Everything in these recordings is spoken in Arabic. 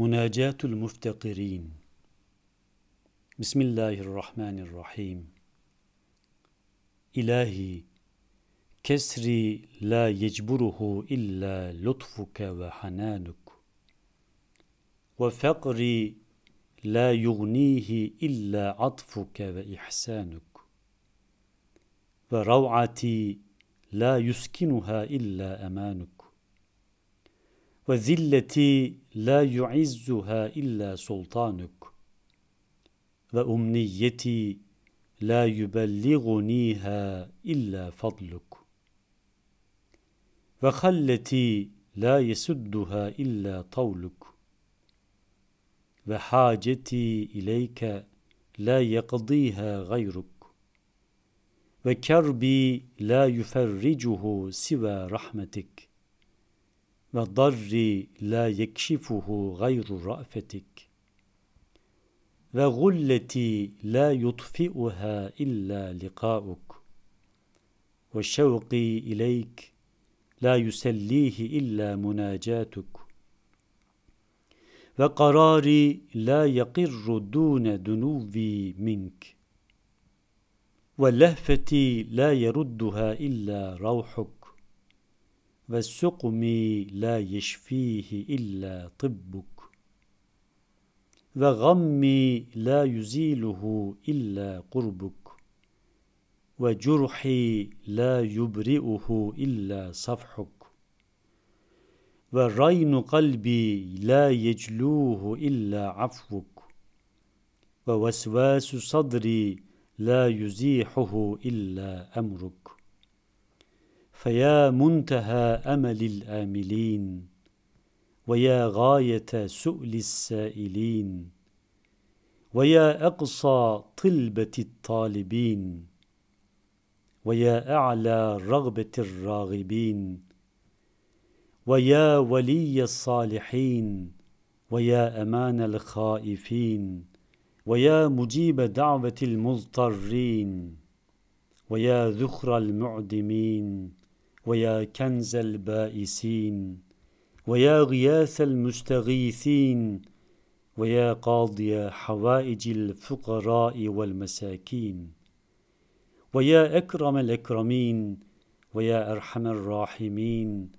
مناجاة المفتقرين. بسم الله الرحمن الرحيم. إلهي كسري لا يجبره إلا لطفك وحنانك. وفقري لا يغنيه إلا عطفك وإحسانك. وروعتي لا يسكنها إلا أمانك. وذلتي لا يعزها إلا سلطانك. وأمنيتي لا يبلغنيها إلا فضلك. وخلتي لا يسدها إلا طولك. وحاجتي إليك لا يقضيها غيرك. وكربي لا يفرجه سوى رحمتك. وضر لا يكشفه غير رأفتك. وغلتي لا يطفئها إلا لقاؤك. وشوقي إليك لا يسليه إلا مناجاتك. وقراري لا يقر دون دنوي منك. ولهفتي لا يردها إلا روحك. والسقم لا يشفيه إلا طبك. وغمي لا يزيله إلا قربك. وجرحي لا يبرئه إلا صفحك. ورين قلبي لا يجلوه إلا عفوك. ووسواس صدري لا يزيحه إلا أمرك. فيا منتهى أمل الآملين ويا غاية سؤل السائلين ويا أقصى طلبة الطالبين ويا أعلى رغبة الراغبين ويا ولي الصالحين ويا أمان الخائفين ويا مجيب دعوة المضطرين ويا ذخر المعدمين ويا كنز البائسين ويا غياث المستغيثين ويا قاضي حوائج الفقراء والمساكين ويا إكرم الإكرمين ويا أرحم الراحمين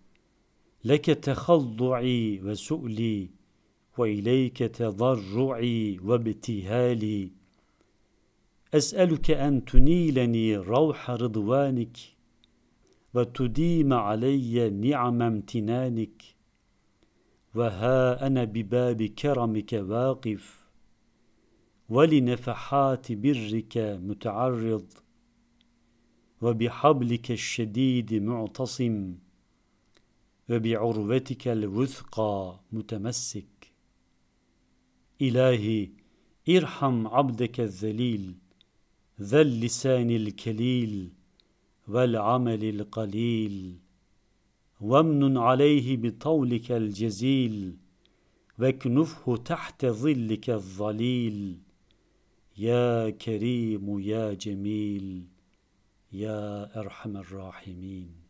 لك تخضعي وسؤلي وإليك تضرعي وابتهالي. أسألك أن تنيلني روح رضوانك وتديم علي نعم امتنانك وها أنا بباب كرمك واقف ولنفحات برك متعرض وبحبلك الشديد معتصم وبعروتك الوثقى متمسك. إلهي ارحم عبدك الذليل ذا اللسان الكليل والعمل القليل وامن عليه بطولك الجزيل واكنفه تحت ظلك الظليل. يا كريم يا جميل يا أرحم الراحمين.